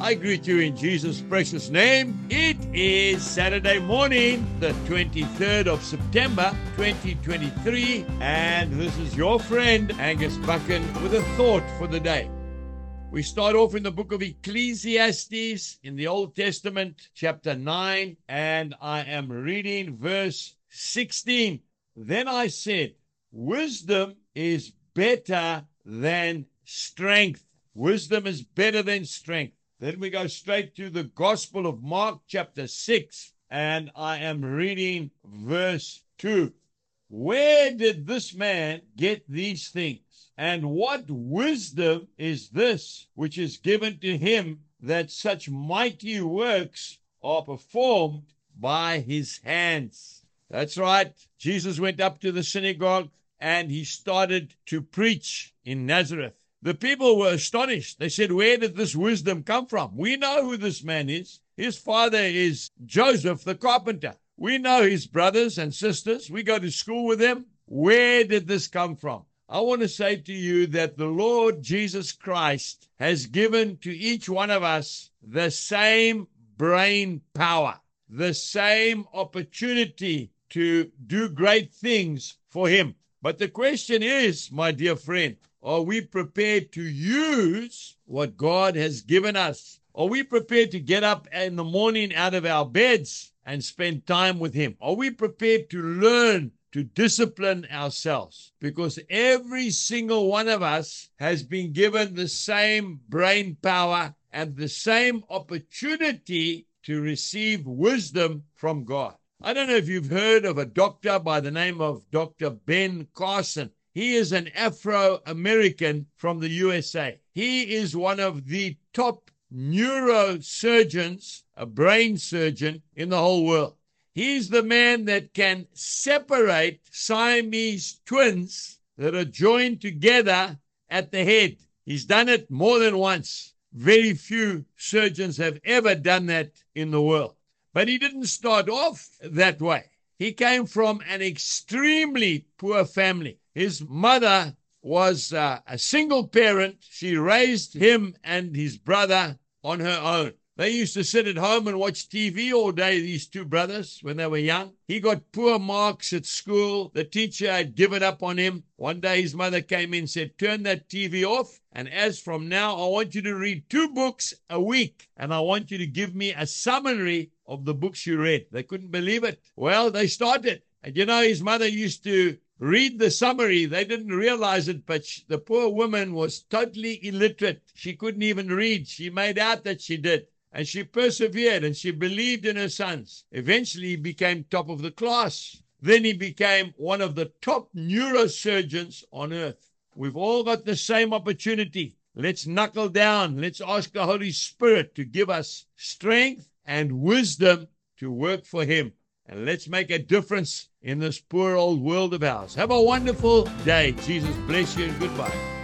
I greet you in Jesus' precious name. It is Saturday morning, the 23rd of September 2023, and this is your friend Angus Buchan with a thought for the day. We start off in the book of Ecclesiastes in the Old Testament, chapter 9, and I am reading verse 16. Then I said, Wisdom is better than strength. Wisdom is better than strength. Then we go straight to the Gospel of Mark, chapter 6, and I am reading verse 2. Where did this man get these things? And what wisdom is this which is given to him that such mighty works are performed by his hands? That's right. Jesus went up to the synagogue and he started to preach in Nazareth. The people were astonished. They said, Where did this wisdom come from? We know who this man is. His father is Joseph the carpenter. We know his brothers and sisters. We go to school with them. Where did this come from? I want to say to you that the Lord Jesus Christ has given to each one of us the same brain power, the same opportunity to do great things for Him. But the question is, my dear friend, are we prepared to use what God has given us? Are we prepared to get up in the morning out of our beds and spend time with Him? Are we prepared to learn to discipline ourselves? Because every single one of us has been given the same brain power and the same opportunity to receive wisdom from God. I don't know if you've heard of a doctor by the name of Dr. Ben Carson. He is an Afro American from the USA. He is one of the top neurosurgeons, a brain surgeon in the whole world. He's the man that can separate Siamese twins that are joined together at the head. He's done it more than once. Very few surgeons have ever done that in the world. But he didn't start off that way. He came from an extremely poor family. His mother was uh, a single parent. She raised him and his brother on her own. They used to sit at home and watch TV all day, these two brothers, when they were young. He got poor marks at school. The teacher had given up on him. One day his mother came in and said, Turn that TV off. And as from now, I want you to read two books a week. And I want you to give me a summary of the books you read. They couldn't believe it. Well, they started. And you know, his mother used to read the summary. They didn't realize it, but she, the poor woman was totally illiterate. She couldn't even read. She made out that she did. And she persevered and she believed in her sons. Eventually, he became top of the class. Then he became one of the top neurosurgeons on earth. We've all got the same opportunity. Let's knuckle down. Let's ask the Holy Spirit to give us strength and wisdom to work for Him. And let's make a difference in this poor old world of ours. Have a wonderful day. Jesus bless you and goodbye.